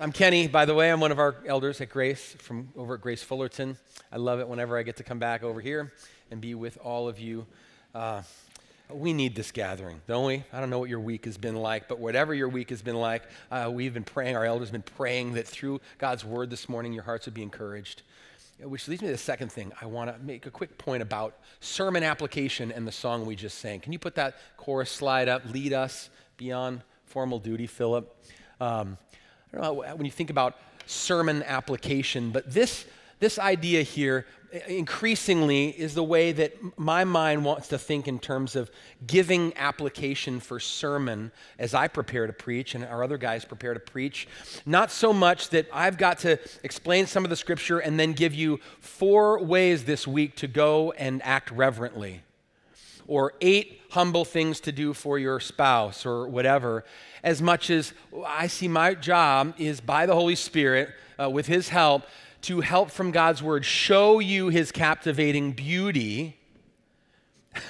I'm Kenny, by the way. I'm one of our elders at Grace from over at Grace Fullerton. I love it whenever I get to come back over here and be with all of you. Uh, we need this gathering, don't we? I don't know what your week has been like, but whatever your week has been like, uh, we've been praying, our elders have been praying that through God's word this morning, your hearts would be encouraged. Which leads me to the second thing. I want to make a quick point about sermon application and the song we just sang. Can you put that chorus slide up? Lead us beyond formal duty, Philip. Um, I don't know when you think about sermon application, but this, this idea here increasingly is the way that my mind wants to think in terms of giving application for sermon as I prepare to preach and our other guys prepare to preach. Not so much that I've got to explain some of the scripture and then give you four ways this week to go and act reverently or eight humble things to do for your spouse or whatever, as much as I see my job is by the Holy Spirit, uh, with His help, to help from God's Word show you His captivating beauty.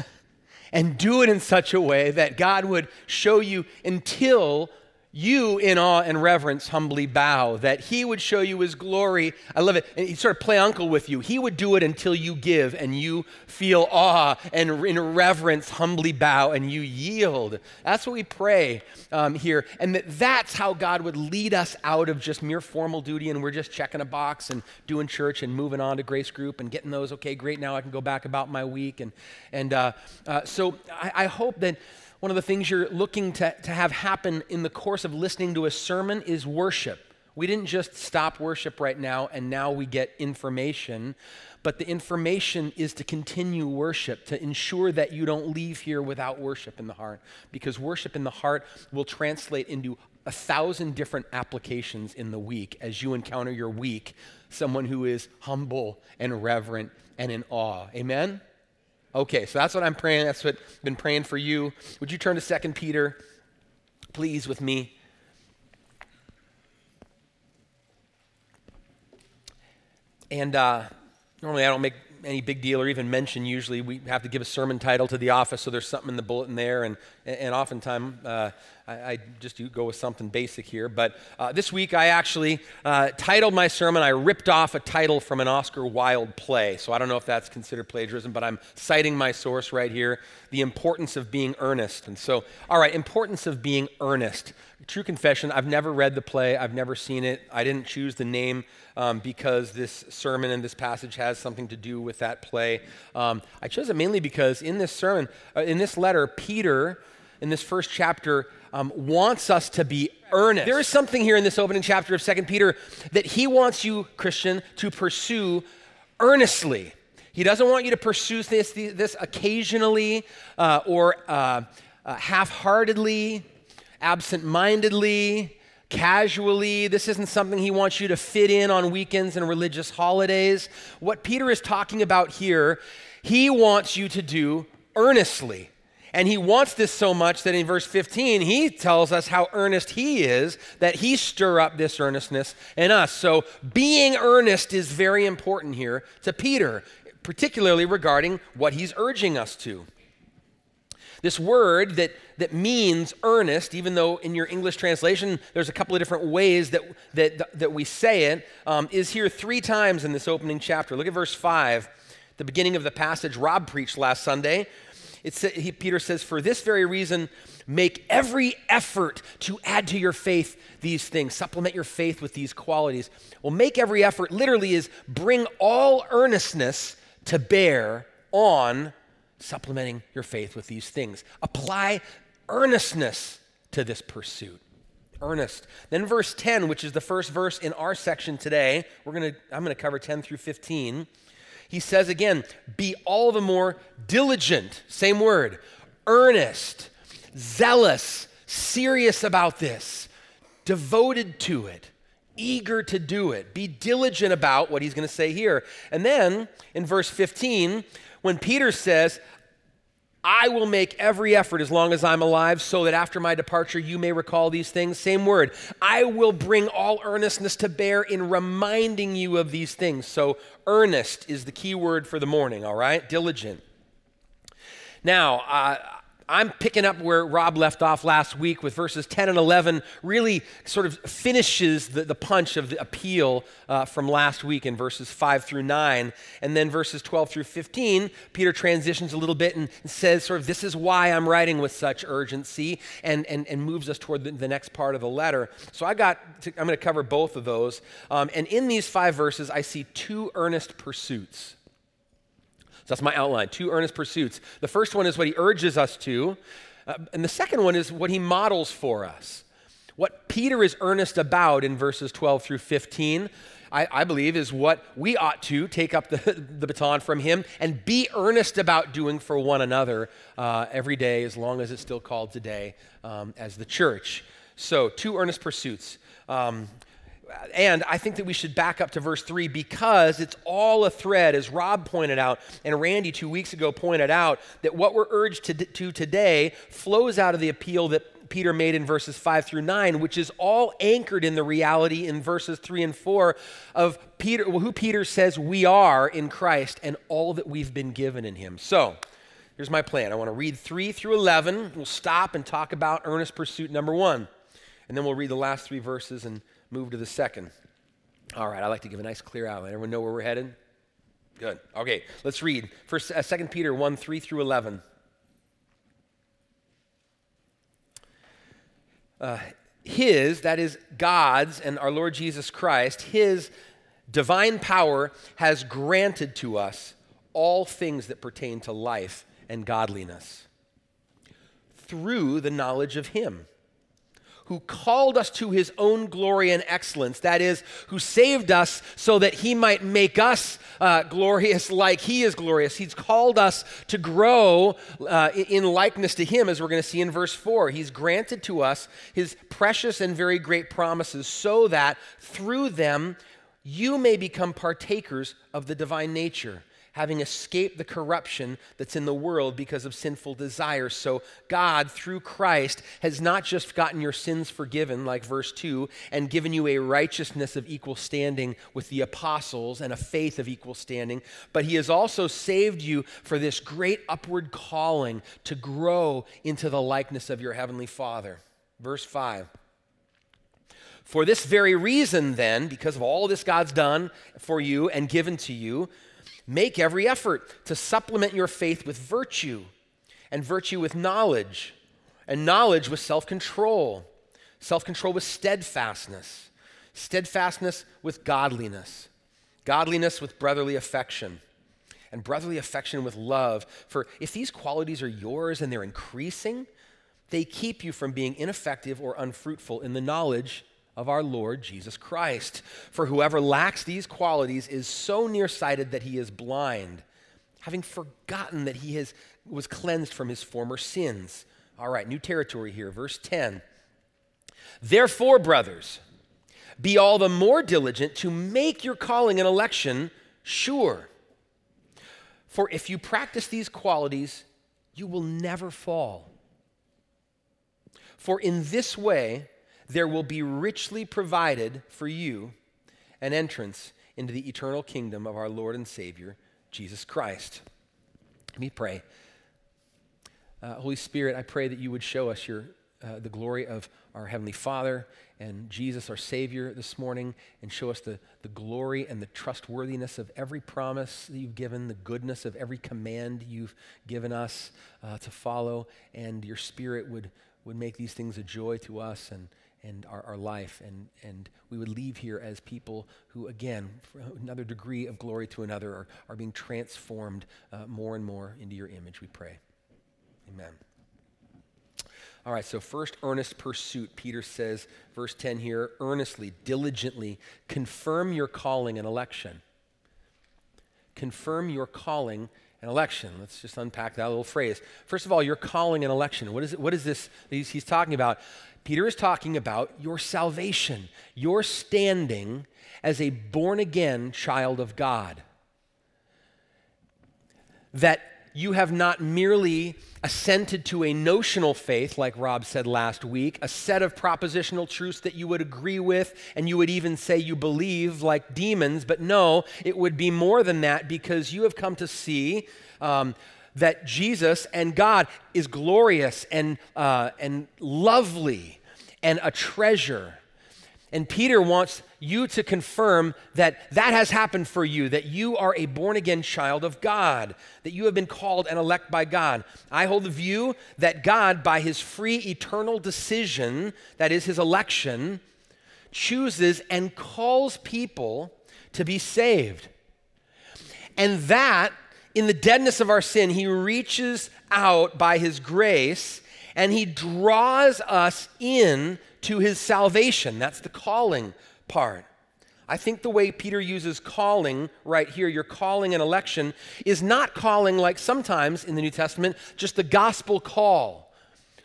and do it in such a way that God would show you until you in awe and reverence humbly bow, that he would show you his glory. I love it. And he sort of play uncle with you. He would do it until you give and you feel awe and in reverence humbly bow and you yield. That's what we pray um, here. And that that's how God would lead us out of just mere formal duty and we're just checking a box and doing church and moving on to grace group and getting those, okay, great, now I can go back about my week. And, and uh, uh, so I, I hope that one of the things you're looking to, to have happen in the course of listening to a sermon is worship. We didn't just stop worship right now and now we get information, but the information is to continue worship, to ensure that you don't leave here without worship in the heart, because worship in the heart will translate into a thousand different applications in the week as you encounter your week, someone who is humble and reverent and in awe. Amen? Okay, so that's what I'm praying. That's what I've been praying for you. Would you turn to 2 Peter, please, with me? And uh, normally I don't make any big deal or even mention. Usually we have to give a sermon title to the office, so there's something in the bulletin there. And, and oftentimes uh, I, I, just go with something basic here. But uh, this week I actually uh, titled my sermon, I ripped off a title from an Oscar Wilde play. So I don't know if that's considered plagiarism, but I'm citing my source right here The Importance of Being Earnest. And so, all right, importance of being earnest. True confession, I've never read the play, I've never seen it. I didn't choose the name um, because this sermon and this passage has something to do with that play. Um, I chose it mainly because in this sermon, uh, in this letter, Peter, in this first chapter, um, wants us to be earnest. There is something here in this opening chapter of 2 Peter that he wants you, Christian, to pursue earnestly. He doesn't want you to pursue this, this occasionally uh, or uh, uh, half heartedly absent mindedly, casually. This isn't something he wants you to fit in on weekends and religious holidays. What Peter is talking about here, he wants you to do earnestly. And he wants this so much that in verse 15, he tells us how earnest he is, that he stir up this earnestness in us. So being earnest is very important here to Peter, particularly regarding what he's urging us to. This word that, that means earnest, even though in your English translation there's a couple of different ways that, that, that we say it, um, is here three times in this opening chapter. Look at verse 5, the beginning of the passage Rob preached last Sunday. It's, he, Peter says, For this very reason, make every effort to add to your faith these things, supplement your faith with these qualities. Well, make every effort literally is bring all earnestness to bear on supplementing your faith with these things. Apply earnestness to this pursuit. Earnest. Then verse 10, which is the first verse in our section today, we're to I'm to cover 10 through 15. He says again, be all the more diligent, same word, earnest, zealous, serious about this, devoted to it, eager to do it. Be diligent about what he's going to say here. And then in verse 15, when Peter says, I will make every effort as long as I'm alive so that after my departure you may recall these things. Same word. I will bring all earnestness to bear in reminding you of these things. So, earnest is the key word for the morning, all right? Diligent. Now, uh, I'm picking up where Rob left off last week with verses 10 and 11, really sort of finishes the, the punch of the appeal uh, from last week in verses 5 through 9. And then verses 12 through 15, Peter transitions a little bit and says, sort of, this is why I'm writing with such urgency, and, and, and moves us toward the, the next part of the letter. So I got to, I'm going to cover both of those. Um, and in these five verses, I see two earnest pursuits. So that's my outline two earnest pursuits. The first one is what he urges us to, uh, and the second one is what he models for us. What Peter is earnest about in verses 12 through 15, I, I believe, is what we ought to take up the, the, baton from him and be earnest about doing for one another uh, every day, as long as it's still called today um, as the church. So, two earnest pursuits. Um, and I think that we should back up to verse 3 because it's all a thread, as Rob pointed out and Randy two weeks ago pointed out, that what we're urged to, to today flows out of the appeal that Peter made in verses 5 through 9, which is all anchored in the reality in verses 3 and 4 of Peter, well, who Peter says we are in Christ and all that we've been given in him. So, here's my plan. I want to read 3 through 11. We'll stop and talk about earnest pursuit number 1. And then we'll read the last three verses and move to the second. All right, I like to give a nice clear outline. Everyone know where we're headed? Good. Okay, let's read. First, uh, 2 Peter 1 3 through 11. Uh, his, that is God's and our Lord Jesus Christ, his divine power has granted to us all things that pertain to life and godliness through the knowledge of him who called us to his own glory and excellence. That is, who saved us so that he might make us uh, glorious like he is glorious. He's called us to grow uh, in likeness to him, as we're going to see in verse 4. He's granted to us his precious and very great promises so that through them you may become partakers of the divine nature having escaped the corruption that's in the world because of sinful desires. So, God, through Christ, has not just gotten your sins forgiven, like verse 2, and given you a righteousness of equal standing with the apostles and a faith of equal standing, but He has also saved you for this great upward calling to grow into the likeness of your Heavenly Father. Verse 5. For this very reason, then, because of all this God's done for you and given to you, Make every effort to supplement your faith with virtue, and virtue with knowledge, and knowledge with self control, self control with steadfastness, steadfastness with godliness, godliness with brotherly affection, and brotherly affection with love. For if these qualities are yours and they're increasing, they keep you from being ineffective or unfruitful in the knowledge of our Lord Jesus Christ. For whoever lacks these qualities is so nearsighted that he is blind, having forgotten that he has, was cleansed from his former sins. All right, new territory here, verse 10. Therefore, brothers, be all the more diligent to make your calling and election sure. For if you practice these qualities, you will never fall. For in this way, there will be richly provided for you an entrance into the eternal kingdom of our Lord and Savior, Jesus Christ. Let me pray. Uh, Holy Spirit, I pray that you would show us your, uh, the glory of our Heavenly Father and Jesus, our Savior, this morning, and show us the, the glory and the trustworthiness of every promise that you've given, the goodness of every command you've given us uh, to follow, and your Spirit would, would make these things a joy to us and, and our, our life. And, and we would leave here as people who, again, another degree of glory to another, are, are being transformed uh, more and more into your image, we pray. Amen. All right, so first earnest pursuit, Peter says, verse 10 here earnestly, diligently confirm your calling and election. Confirm your calling and election. Let's just unpack that little phrase. First of all, your calling and election. What is, it, what is this he's, he's talking about? Peter is talking about your salvation, your standing as a born again child of God. That you have not merely assented to a notional faith, like Rob said last week, a set of propositional truths that you would agree with and you would even say you believe, like demons, but no, it would be more than that because you have come to see um, that Jesus and God is glorious and, uh, and lovely and a treasure. And Peter wants you to confirm that that has happened for you, that you are a born again child of God, that you have been called and elect by God. I hold the view that God, by his free eternal decision, that is his election, chooses and calls people to be saved. And that, in the deadness of our sin, he reaches out by his grace and he draws us in to his salvation. That's the calling part. I think the way Peter uses calling right here, your calling and election, is not calling like sometimes in the New Testament, just the gospel call.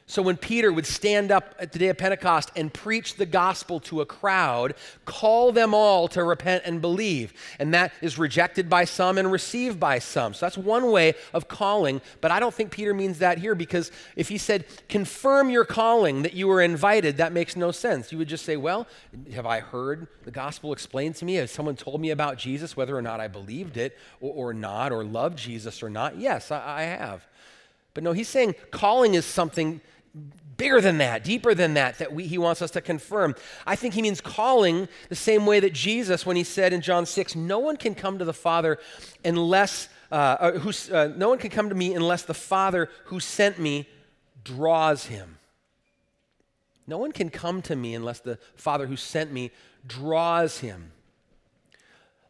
So when Peter would stand up at the day of Pentecost and preach the gospel to a crowd, call them all to repent and believe. And that is rejected by some and received by some. So that's one way of calling, but I don't think Peter means that here because if he said, confirm your calling that you were invited, that makes no sense. You would just say, well, have I heard the gospel explained to me? Has someone told me about Jesus, whether or not I believed it or, or not, or loved Jesus or not? Yes, I, I have. But no, he's saying calling is something bigger than that, deeper than that, that we, he wants us to confirm. I think he means calling the same way that Jesus, when he said in John 6, no one can come to the Father unless, uh, uh, uh, no one can come to me unless the Father who sent me draws him. No one can come to me unless the Father who sent me draws him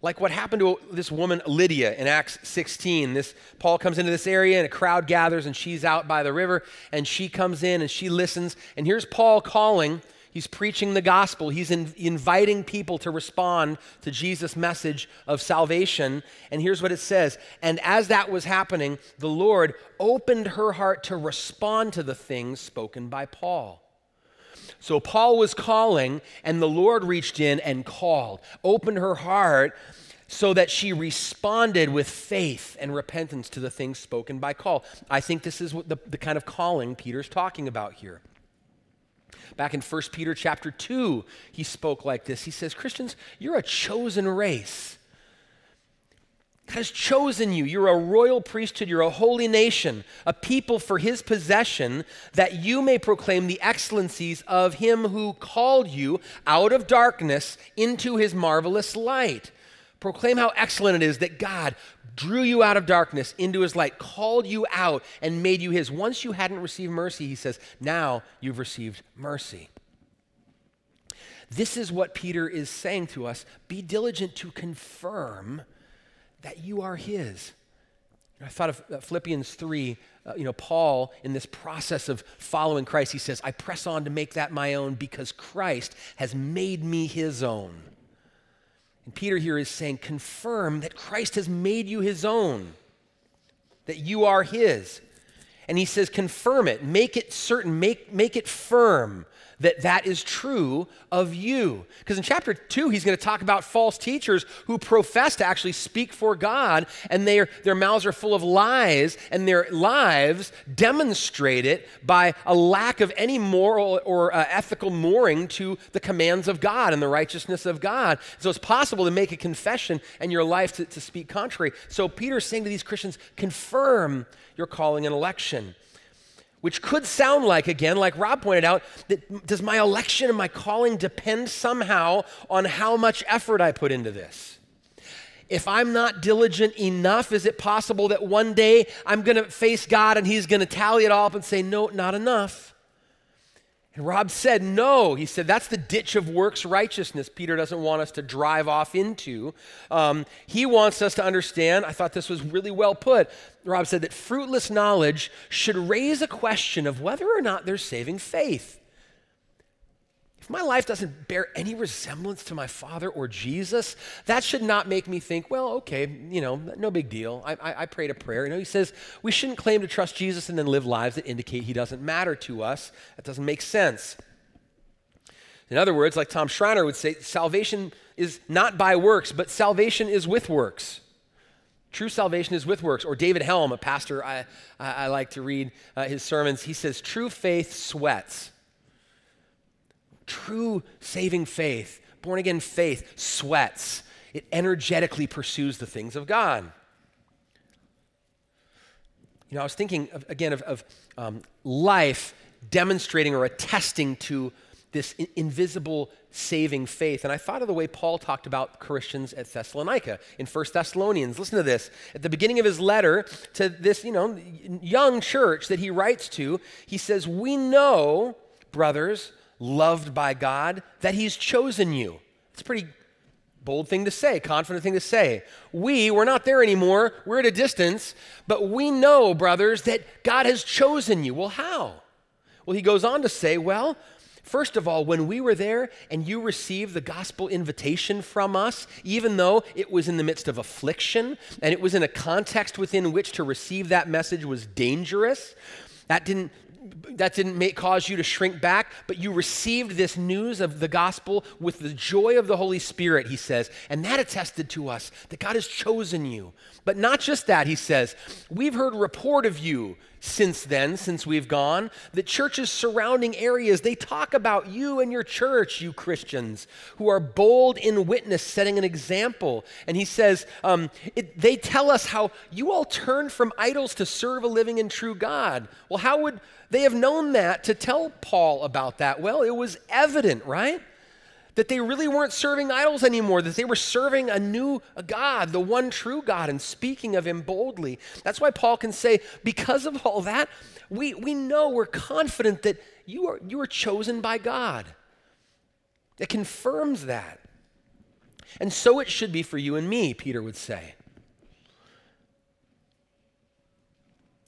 like what happened to this woman Lydia in Acts 16. This Paul comes into this area and a crowd gathers and she's out by the river and she comes in and she listens and here's Paul calling. He's preaching the gospel. He's in, inviting people to respond to Jesus' message of salvation. And here's what it says And as that was happening, the Lord opened her heart to respond to the things spoken by Paul. So Paul was calling, and the Lord reached in and called, opened her heart so that she responded with faith and repentance to the things spoken by Paul. I think this is the, the kind of calling Peter's talking about here. Back in 1 Peter chapter 2, he spoke like this. He says, Christians, you're a chosen race God has chosen you. You're a royal priesthood. You're a holy nation, a people for his possession, that you may proclaim the excellencies of him who called you out of darkness into his marvelous light. Proclaim how excellent it is that God drew you out of darkness into his light, called you out, and made you his. Once you hadn't received mercy, he says, now you've received mercy. This is what Peter is saying to us be diligent to confirm that you are His. I thought of uh, Philippians 3. Uh, you know, Paul, in this process of following Christ, he says, I press on to make that my own because Christ has made me his own. And Peter here is saying, confirm that Christ has made you his own, that you are his. And he says, confirm it, make it certain, make, make it firm that that is true of you. Because in chapter 2, he's going to talk about false teachers who profess to actually speak for God, and their, their mouths are full of lies, and their lives demonstrate it by a lack of any moral or uh, ethical mooring to the commands of God and the righteousness of God. So it's possible to make a confession and your life to, to speak contrary. So Peter's saying to these Christians, confirm your calling and election which could sound like, again, like Rob pointed out, that does my election and my calling depend somehow on how much effort I put into this? If I'm not diligent enough, is it possible that one day I'm going to face God and He's going to tally it all up and say, no, not enough? And Rob said, no. He said, that's the ditch of works righteousness Peter doesn't want us to drive off into. Um, he wants us to understand, I thought this was really well put. Rob said that fruitless knowledge should raise a question of whether or not there's saving faith. If my life doesn't bear any resemblance to my Father or Jesus, that should not make me think, well, okay, you know, no big deal. I, I, I, prayed a prayer. You know, he says we shouldn't claim to trust Jesus and then live lives that indicate he doesn't matter to us. That doesn't make sense. In other words, like Tom Schreiner would say, salvation is not by works, but salvation is with works. True salvation is with works. Or David Helm, a pastor I, I, I like to read uh, his sermons, he says, true faith sweats. True saving faith, born again faith, sweats. It energetically pursues the things of God. You know, I was thinking of, again of, of um, life demonstrating or attesting to this invisible saving faith. And I thought of the way Paul talked about Christians at Thessalonica in 1 Thessalonians. Listen to this. At the beginning of his letter to this, you know, young church that he writes to, he says, "We know, brothers, loved by God, that he's chosen you." It's a pretty bold thing to say, confident thing to say. We, we're not there anymore. We're at a distance, but we know, brothers, that God has chosen you. Well, how? Well, he goes on to say, well, First of all, when we were there and you received the gospel invitation from us, even though it was in the midst of affliction and it was in a context within which to receive that message was dangerous, that didn't that didn't make, cause you to shrink back, but you received this news of the gospel with the joy of the Holy Spirit, he says. And that attested to us that God has chosen you. But not just that, he says. We've heard report of you since then, since we've gone. The churches surrounding areas, they talk about you and your church, you Christians, who are bold in witness, setting an example. And he says, um, it, they tell us how you all turned from idols to serve a living and true God. Well, how would they have known that to tell Paul about that? Well, it was evident, right? That they really weren't serving idols anymore, that they were serving a new God, the one true God, and speaking of him boldly. That's why Paul can say, because of all that, we, we know, we're confident that you are, you are chosen by God. It confirms that. And so it should be for you and me, Peter would say.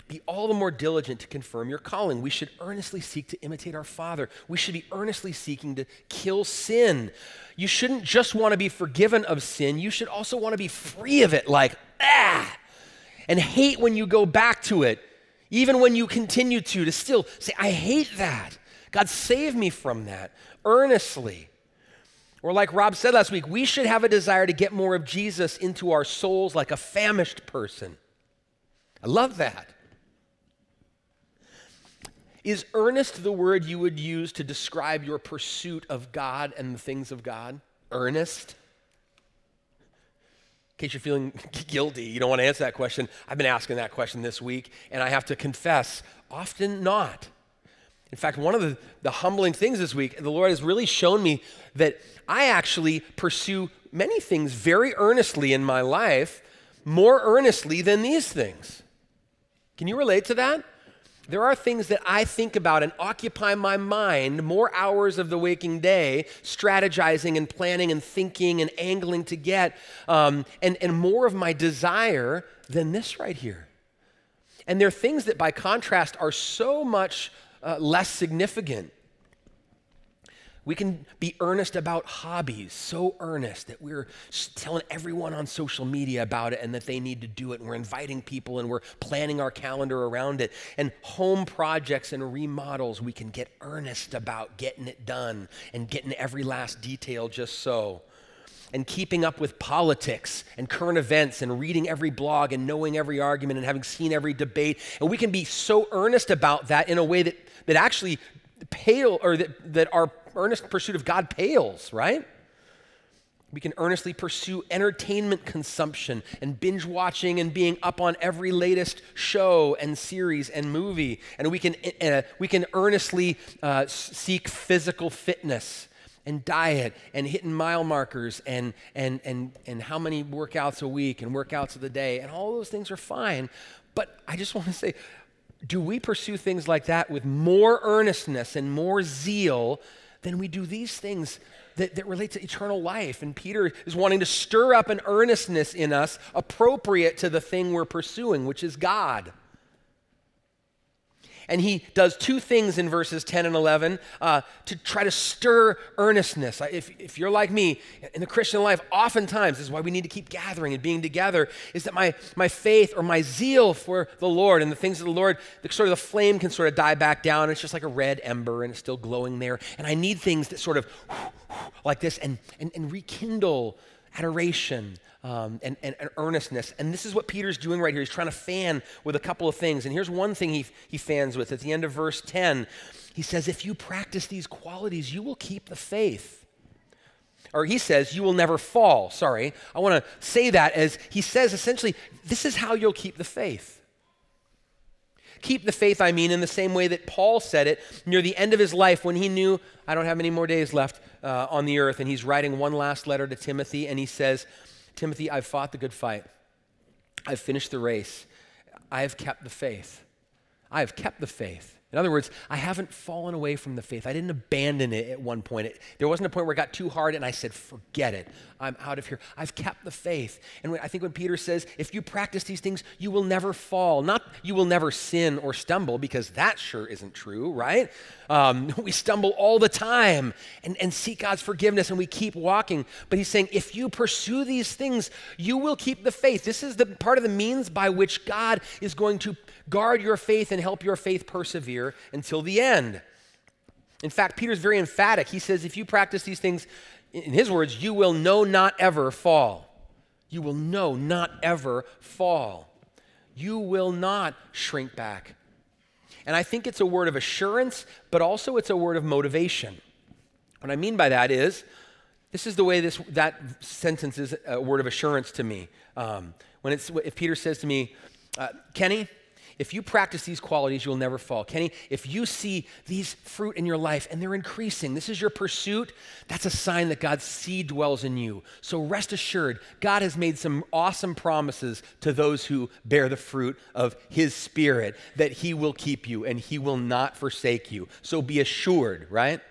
Be all the more diligent to confirm your calling. We should earnestly seek to imitate our Father. We should be earnestly seeking to kill sin. You shouldn't just want to be forgiven of sin, you should also want to be free of it, like, ah, and hate when you go back to it, even when you continue to, to still say, I hate that. God, save me from that, earnestly. Or, like Rob said last week, we should have a desire to get more of Jesus into our souls like a famished person. I love that. Is earnest the word you would use to describe your pursuit of God and the things of God? Earnest? In case you're feeling guilty, you don't want to answer that question. I've been asking that question this week, and I have to confess, often not. In fact, one of the, the humbling things this week, the Lord has really shown me that I actually pursue many things very earnestly in my life, more earnestly than these things. Can you relate to that? There are things that I think about and occupy my mind more hours of the waking day, strategizing and planning and thinking and angling to get, um, and, and more of my desire than this right here. And there are things that, by contrast, are so much uh, less significant we can be earnest about hobbies, so earnest that we're telling everyone on social media about it and that they need to do it. And we're inviting people and we're planning our calendar around it. And home projects and remodels, we can get earnest about getting it done and getting every last detail just so. And keeping up with politics and current events and reading every blog and knowing every argument and having seen every debate. And we can be so earnest about that in a way that, that actually pale or that, that our earnest pursuit of God pales, right? We can earnestly pursue entertainment consumption and binge watching and being up on every latest show and series and movie. And we can, uh, we can earnestly uh, seek physical fitness and diet and hitting mile markers and, and, and, and how many workouts a week and workouts of the day. And all those things are fine. But I just want to say, do we pursue things like that with more earnestness and more zeal than we do these things that, that relate to eternal life? And Peter is wanting to stir up an earnestness in us appropriate to the thing we're pursuing, which is God. And he does two things in verses 10 and 11 uh, to try to stir earnestness. If, if you're like me in the Christian life, oftentimes, this is why we need to keep gathering and being together, is that my, my faith or my zeal for the Lord and the things of the Lord, the, sort of the flame can sort of die back down. It's just like a red ember and it's still glowing there. And I need things that sort of like this and, and, and rekindle adoration um, and, and, and, earnestness. And this is what Peter's doing right here. He's trying to fan with a couple of things. And here's one thing he, he fans with at the end of verse 10. He says, If you practice these qualities, you will keep the faith. Or he says, You will never fall. Sorry. I want to say that as he says essentially, this is how you'll keep the faith. keep the faith, I mean, in the same way that Paul said it near the end of his life when he knew, I don't have any more days left uh, on the earth, and he's writing one last letter to Timothy, and he says, Timothy, I've fought the good fight. I've finished the race. I have kept the faith. I have kept the faith. In other words, I haven't fallen away from the faith. I didn't abandon it at one point. It, there wasn't a point where it got too hard and I said, forget it. I'm out of here. I've kept the faith. And when, I think when Peter says, if you practice these things, you will never fall. Not you will never sin or stumble, because that sure isn't true, right? Um, we stumble all the time and, and seek God's forgiveness and we keep walking. But he's saying, if you pursue these things, you will keep the faith. This is the part of the means by which God is going to guard your faith and help your faith persevere until the end. In fact, Peter's very emphatic. He says, if you practice these things, in his words, you will know not ever fall. You will know not ever fall. You will not shrink back. And I think it's a word of assurance, but also it's a word of motivation. What I mean by that is, this is the way this, that sentence is a word of assurance to me. Um, when it's, if Peter says to me, uh, Kenny, if you practice these qualities, you'll never fall. Kenny, if you see these fruit in your life and they're increasing, this is your pursuit, that's a sign that God's seed dwells in you. So rest assured, God has made some awesome promises to those who bear the fruit of His Spirit that He will keep you and He will not forsake you. So be assured, right?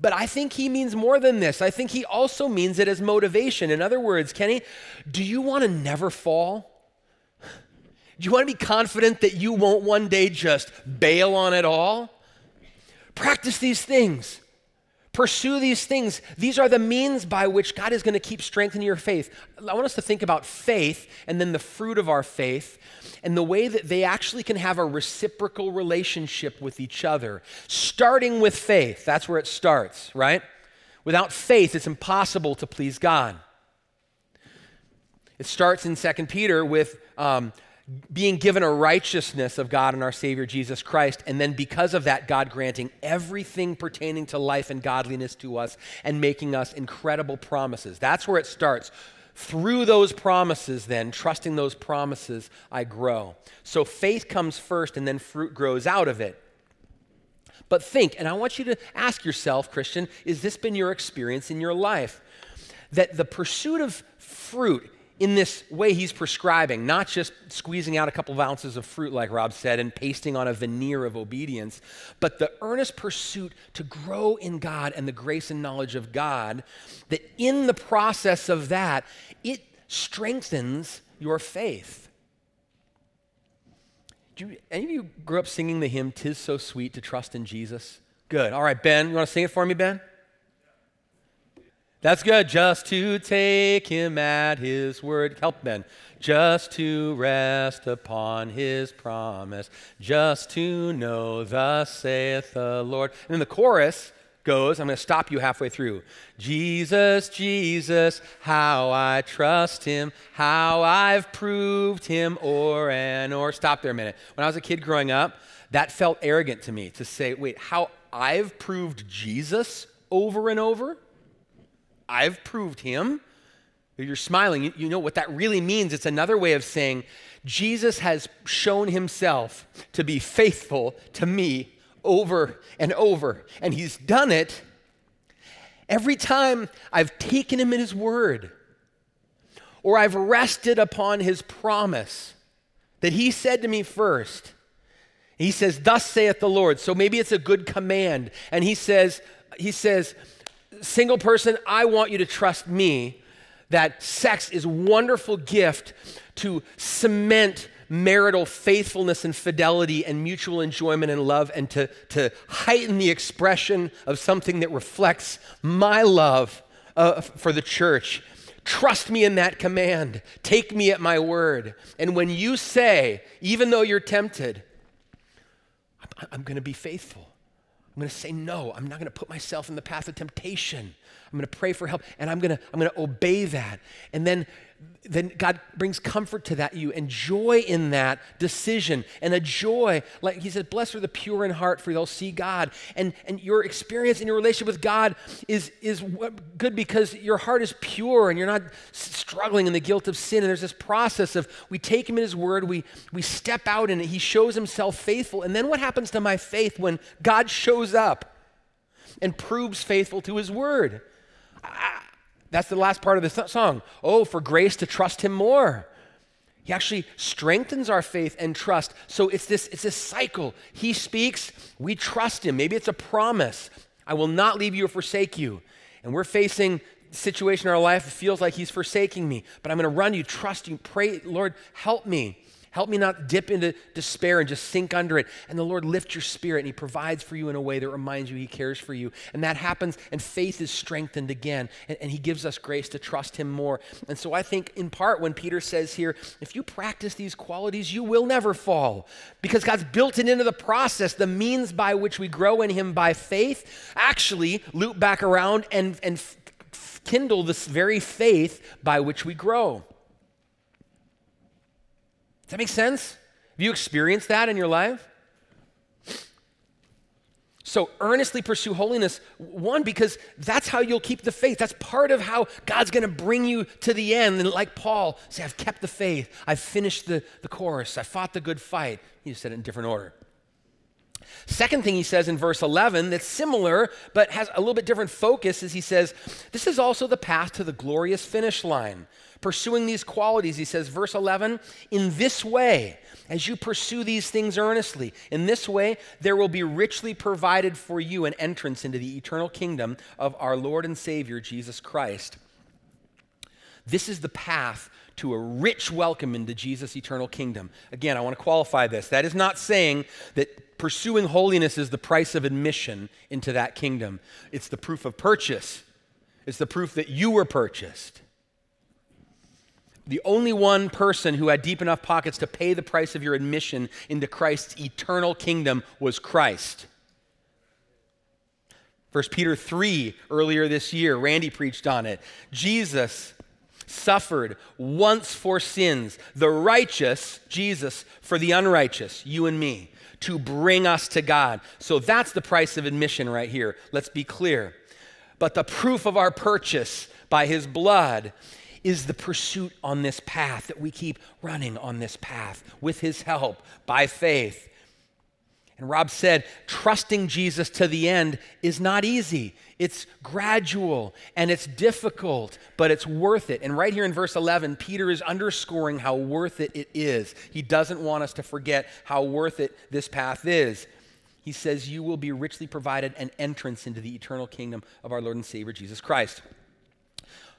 But I think he means more than this. I think he also means it as motivation. In other words, Kenny, do you want to never fall? Do you want to be confident that you won't one day just bail on it all? Practice these things. Pursue these things. These are the means by which God is going to keep strengthening your faith. I want us to think about faith and then the fruit of our faith and the way that they actually can have a reciprocal relationship with each other. Starting with faith, that's where it starts, right? Without faith, it's impossible to please God. It starts in 2 Peter with um, being given a righteousness of God and our Savior Jesus Christ, and then because of that, God granting everything pertaining to life and godliness to us and making us incredible promises. That's where it starts. Through those promises, then, trusting those promises, I grow. So faith comes first, and then fruit grows out of it. But think, and I want you to ask yourself, Christian, is this been your experience in your life? That the pursuit of fruit in this way he's prescribing, not just squeezing out a couple of ounces of fruit, like Rob said, and pasting on a veneer of obedience, but the earnest pursuit to grow in God and the grace and knowledge of God, that in the process of that, it strengthens your faith. Do you, any of you grew up singing the hymn, Tis So Sweet to Trust in Jesus? Good. All right, Ben, you want to sing it for me, Ben? That's good. Just to take him at his word. Help Ben. Just to rest upon his promise. Just to know, thus saith the Lord. And then the chorus goes, I'm going to stop you halfway through. Jesus, Jesus, how I trust him, how I've proved him o'er and o'er. Stop there a minute. When I was a kid growing up, that felt arrogant to me to say, wait, how I've proved Jesus over and over? I've proved him. You're smiling. You, know what that really means. It's another way of saying Jesus has shown himself to be faithful to me over and over. And he's done it every time I've taken him at his word or I've rested upon his promise that he said to me first. He says, Thus saith the Lord. So maybe it's a good command. And he says, he says, single person, I want you to trust me that sex is a wonderful gift to cement marital faithfulness and fidelity and mutual enjoyment and love and to, to heighten the expression of something that reflects my love uh, for the church. Trust me in that command. Take me at my word. And when you say, even though you're tempted, I'm going to be faithful. I'm going to say no. I'm not going to put myself in the path of temptation. I'm going to pray for help and I'm going to I'm going to obey that. And then then God brings comfort to that you and joy in that decision and a joy like he said blessed are the pure in heart for they'll see God. And and your experience in your relationship with God is is good because your heart is pure and you're not struggling in the guilt of sin. And there's this process of we take him in his word we we step out in it he shows himself faithful. And then what happens to my faith when God shows up and proves faithful to his word? I, that's the last part of the song. Oh, for grace to trust him more. He actually strengthens our faith and trust. So it's this, it's this cycle. He speaks, we trust him. Maybe it's a promise. I will not leave you or forsake you. And we're facing situation in our life that feels like he's forsaking me. But I'm going to run you, trust you, pray, Lord, help me. Help me not dip into despair and just sink under it. And the Lord lifts your spirit and He provides for you in a way that reminds you He cares for you. And that happens, and faith is strengthened again. And, and He gives us grace to trust Him more. And so I think, in part, when Peter says here, if you practice these qualities, you will never fall because God's built it into the process, the means by which we grow in Him by faith, actually loop back around and, and kindle this very faith by which we grow. Does that make sense? Have you experienced that in your life? So earnestly pursue holiness, one, because that's how you'll keep the faith. That's part of how God's going to bring you to the end. And like Paul, say, I've kept the faith. I've finished the, the course. I fought the good fight. He said it in different order. Second thing he says in verse 11 that's similar but has a little bit different focus is he says, This is also the path to the glorious finish line pursuing these qualities, he says, verse 11, in this way, as you pursue these things earnestly, in this way, there will be richly provided for you an entrance into the eternal kingdom of our Lord and Savior, Jesus Christ. This is the path to a rich welcome into Jesus' eternal kingdom. Again, I want to qualify this. That is not saying that pursuing holiness is the price of admission into that kingdom, it's the proof of purchase, it's the proof that you were purchased the only one person who had deep enough pockets to pay the price of your admission into Christ's eternal kingdom was Christ. 1 Peter 3, earlier this year, Randy preached on it. Jesus suffered once for sins, the righteous, Jesus, for the unrighteous, you and me, to bring us to God. So that's the price of admission right here. Let's be clear. But the proof of our purchase by his blood is the pursuit on this path, that we keep running on this path with His help by faith. And Rob said, trusting Jesus to the end is not easy. It's gradual and it's difficult, but it's worth it. And right here in verse 11, Peter is underscoring how worth it it is. He doesn't want us to forget how worth it this path is. He says, You will be richly provided an entrance into the eternal kingdom of our Lord and Savior Jesus Christ.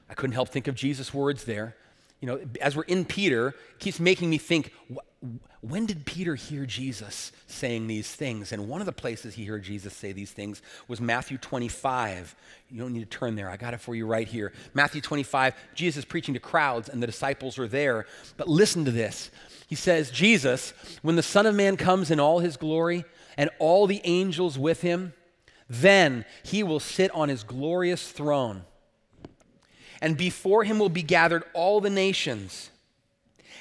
I couldn't help think of Jesus' words there. You know, as we're in Peter, it keeps making me think, when did Peter hear Jesus saying these things? And one of the places he heard Jesus say these things was Matthew 25. You don't need to turn there. I got it for you right here. Matthew 25, Jesus is preaching to crowds and the disciples are there. But listen to this. He says, Jesus, when the Son of Man comes in all his glory and all the angels with him, then he will sit on his glorious throne and before him will be gathered all the nations.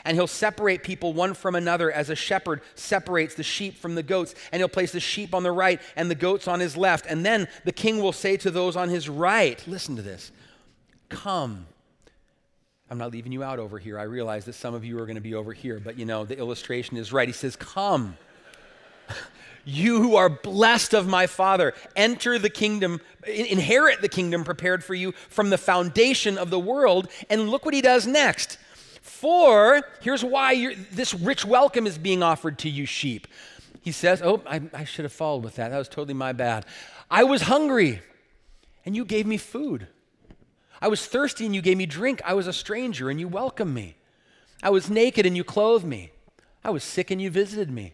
And he'll separate people one from another as a shepherd separates the sheep from the goats. And he'll place the sheep on the right and the goats on his left. And then the king will say to those on his right, Listen to this, come. I'm not leaving you out over here. I realize that some of you are going to be over here, but you know, the illustration is right. He says, Come. You who are blessed of my Father, enter the kingdom, inherit the kingdom prepared for you from the foundation of the world. And look what he does next. For, here's why this rich welcome is being offered to you, sheep. He says, Oh, I, I should have followed with that. That was totally my bad. I was hungry, and you gave me food. I was thirsty, and you gave me drink. I was a stranger, and you welcomed me. I was naked, and you clothed me. I was sick, and you visited me.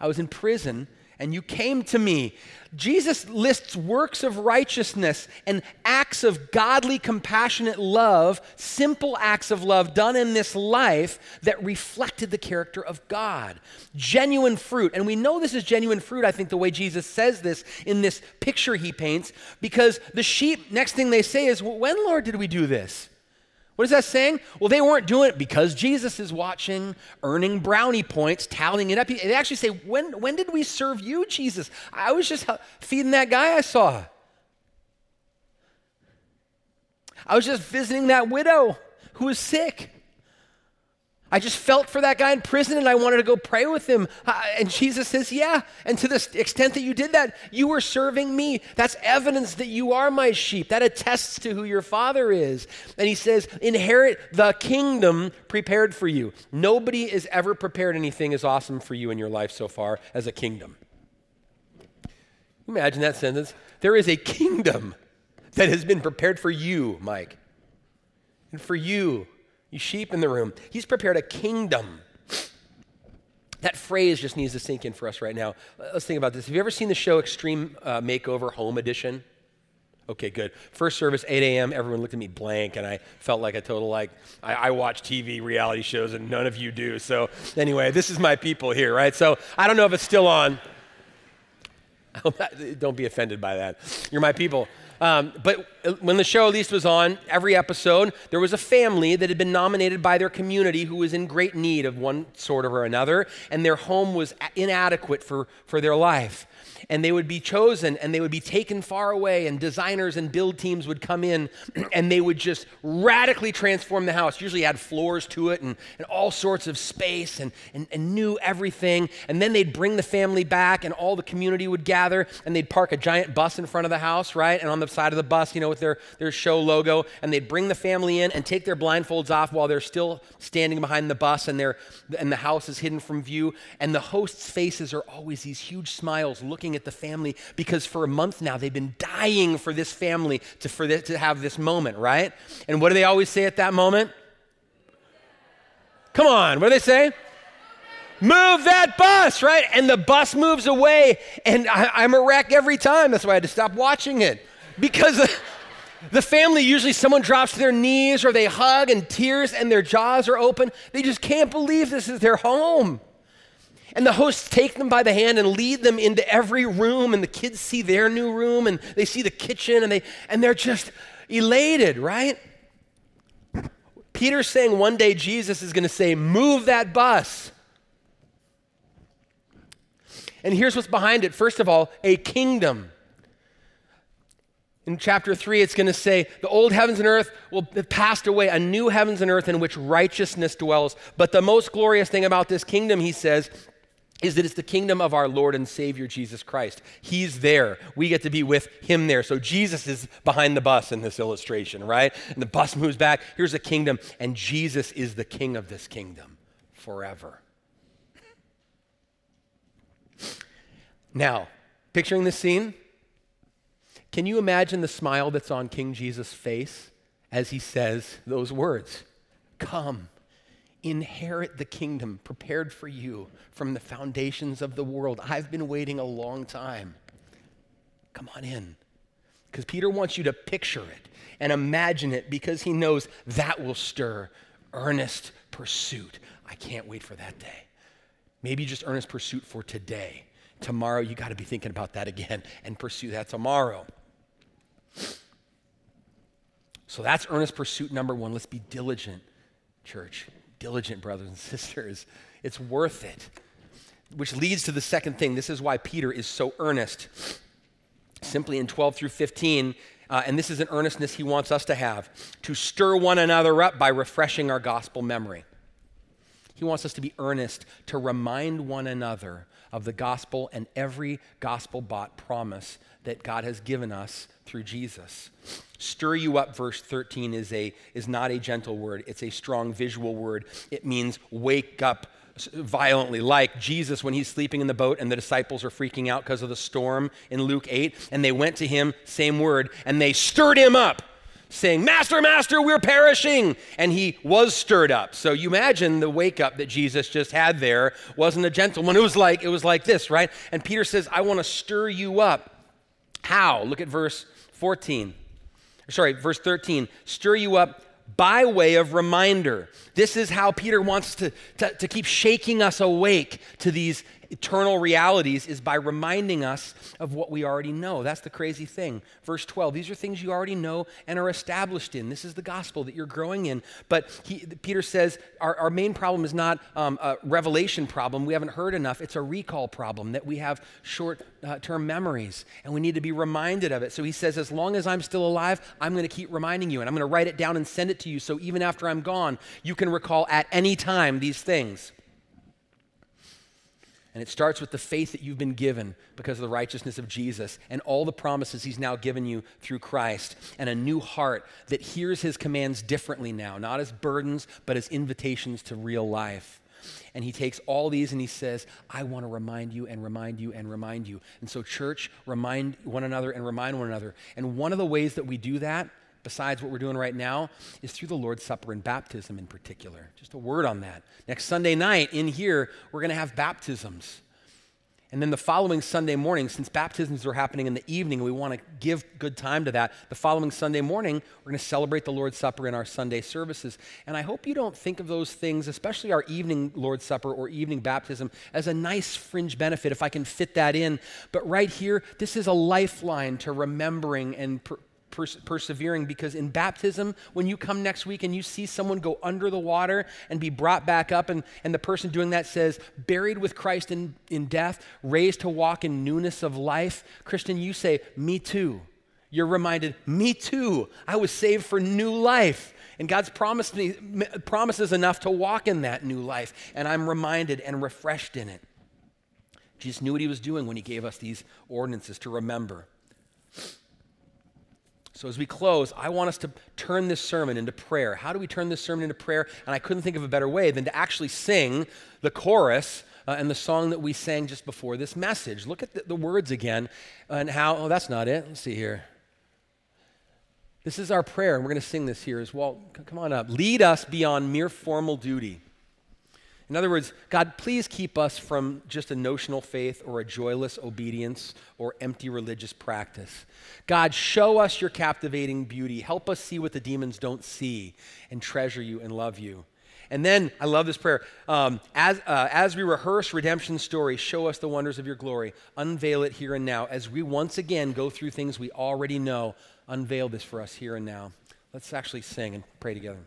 I was in prison, and you came to me. Jesus lists works of righteousness and acts of godly, compassionate love, simple acts of love done in this life that reflected the character of God. Genuine fruit. And we know this is genuine fruit, I think, the way Jesus says this in this picture he paints, because the sheep, next thing they say is, When, Lord, did we do this? What is that saying? Well, they weren't doing it because Jesus is watching, earning brownie points, tallying it up. They actually say, When, when did we serve you, Jesus? I was just feeding that guy I saw. I was just visiting that widow who was sick. I just felt for that guy in prison and I wanted to go pray with him. Uh, and Jesus says, Yeah. And to the extent that you did that, you were serving me. That's evidence that you are my sheep. That attests to who your father is. And he says, Inherit the kingdom prepared for you. Nobody has ever prepared anything as awesome for you in your life so far as a kingdom. Imagine that sentence. There is a kingdom that has been prepared for you, Mike, and for you you sheep in the room. He's prepared a kingdom. That phrase just needs to sink in for us right now. Let's think about this. Have you ever seen the show Extreme uh, Makeover Home Edition? Okay, good. First service, 8 a.m. Everyone looked at me blank, and I felt like a total like I, I, watch TV reality shows, and none of you do. So anyway, this is my people here, right? So I don't know if it's still on. don't be offended by that. You're my people. Um, but when the show at least was on, every episode, there was a family that had been nominated by their community who was in great need of one sort or another, and their home was inadequate for, for their life and they would be chosen and they would be taken far away, and designers and build teams would come in and they would just radically transform the house. Usually add floors to it and, and all sorts of space and, and, and new everything. And then they'd bring the family back, and all the community would gather and they'd park a giant bus in front of the house, right? And on the side of the bus, you know, with their, their show logo, and they'd bring the family in and take their blindfolds off while they're still standing behind the bus and, they're, and the house is hidden from view. And the host's faces are always these huge smiles looking at the family because for a month now they've been dying for this family to, for this, to have this moment, right? And what do they always say at that moment? Come on, what do they say? Move that bus, right? And the bus moves away, and I, am a wreck every time. That's why I had to stop watching it. Because the family, usually someone drops to their knees or they hug and tears and their jaws are open. They just can't believe this is their home. And the hosts take them by the hand and lead them into every room, and the kids see their new room, and they see the kitchen, and, they, and they're just elated, right? Peter's saying one day Jesus is going to say, Move that bus. And here's what's behind it. First of all, a kingdom. In chapter 3, it's going to say, The old heavens and earth will have passed away, a new heavens and earth in which righteousness dwells. But the most glorious thing about this kingdom, he says, is that it's the kingdom of our Lord and Savior Jesus Christ. He's there. We get to be with him there. So Jesus is behind the bus in this illustration, right? And the bus moves back. Here's a kingdom, and Jesus is the king of this kingdom forever. Now, picturing this scene, can you imagine the smile that's on King Jesus' face as he says those words? Come inherit the kingdom prepared for you from the foundations of the world. I've been waiting a long time. Come on in. Because Peter wants you to picture it and imagine it because he knows that will stir earnest pursuit. I can't wait for that day. Maybe just earnest pursuit for today. Tomorrow, you got to be thinking about that again and pursue that tomorrow. So that's earnest pursuit number one. Let's be diligent, church diligent, brothers and sisters. It's worth it. Which leads to the second thing. This is why Peter is so earnest. Simply in 12 through 15, uh, and this is an earnestness he wants us to have to stir one another up by refreshing our gospel memory. He wants us to be earnest, to remind one another of the gospel and every gospel bought promise that God has given us through Jesus. Stir you up, verse 13, is, a, is not a gentle word, it's a strong visual word. It means wake up violently, like Jesus when he's sleeping in the boat and the disciples are freaking out because of the storm in Luke 8, and they went to him, same word, and they stirred him up saying, Master, Master, we're perishing. And he was stirred up. So you imagine the wake up that Jesus just had there wasn't a gentle one. It was like, it was like this, right? And Peter says, I want to stir you up. How? Look at verse 14. Sorry, verse 13. Stir you up by way of reminder. This is how Peter wants to, to, to, keep shaking us awake to these eternal realities is by reminding us of what we already know. That's the crazy thing. Verse 12, these are things you already know and are established in. This is the gospel that you're growing in. But he, Peter says our, our main problem is not um, a revelation problem. We haven't heard enough. It's a recall problem that we have short uh, term memories and we need to be reminded of it. So he says, as long as I'm still alive, I'm going to keep reminding you and I'm going to write it down and send it to you so even after I'm gone, you can recall at any time these things. And it starts with the faith that you've been given because of the righteousness of Jesus and all the promises he's now given you through Christ, and a new heart that hears his commands differently now, not as burdens, but as invitations to real life. And he takes all these and he says, I want to remind you and remind you and remind you. And so, church, remind one another and remind one another. And one of the ways that we do that besides what we're doing right now, is through the Lord's Supper and baptism in particular. Just a word on that. Next Sunday night in here, we're going to have baptisms. And then the following Sunday morning, since baptisms are happening in the evening, we want to give good time to that. The following Sunday morning, we're going to celebrate the Lord's Supper in our Sunday services. And I hope you don't think of those things, especially our evening Lord's Supper or evening baptism, as a nice fringe benefit if I can fit that in. But right here, this is a lifeline to remembering and pers- persevering because in baptism, when you come next week and you see someone go under the water and be brought back up, and, and the person doing that says, buried with Christ in, in death, raised to walk in newness of life, Christian, you say, Me too. You're reminded, Me too. I was saved for new life. And God's promised me, promises enough to walk in that new life. And I'm reminded and refreshed in it. Jesus knew what he was doing when he gave us these ordinances to remember. So, as we close, I want us to turn this sermon into prayer. How do we turn this sermon into prayer? And I couldn't think of a better way than to actually sing the chorus uh, and the song that we sang just before this message. Look at the, the words again and how, oh, that's not it. Let's see here. This is our prayer, and we're going to sing this here as well. Come on up. Lead us beyond mere formal duty in other words, God, please keep us from just a notional faith or a joyless obedience or empty religious practice. God, show us your captivating beauty. Help us see what the demons don't see and treasure you and love you. And then, I love this prayer. Um, as, uh, as we rehearse redemption story, show us the wonders of your glory. Unveil it here and now. As we once again go through things we already know, unveil this for us here and now. Let's actually sing and pray together.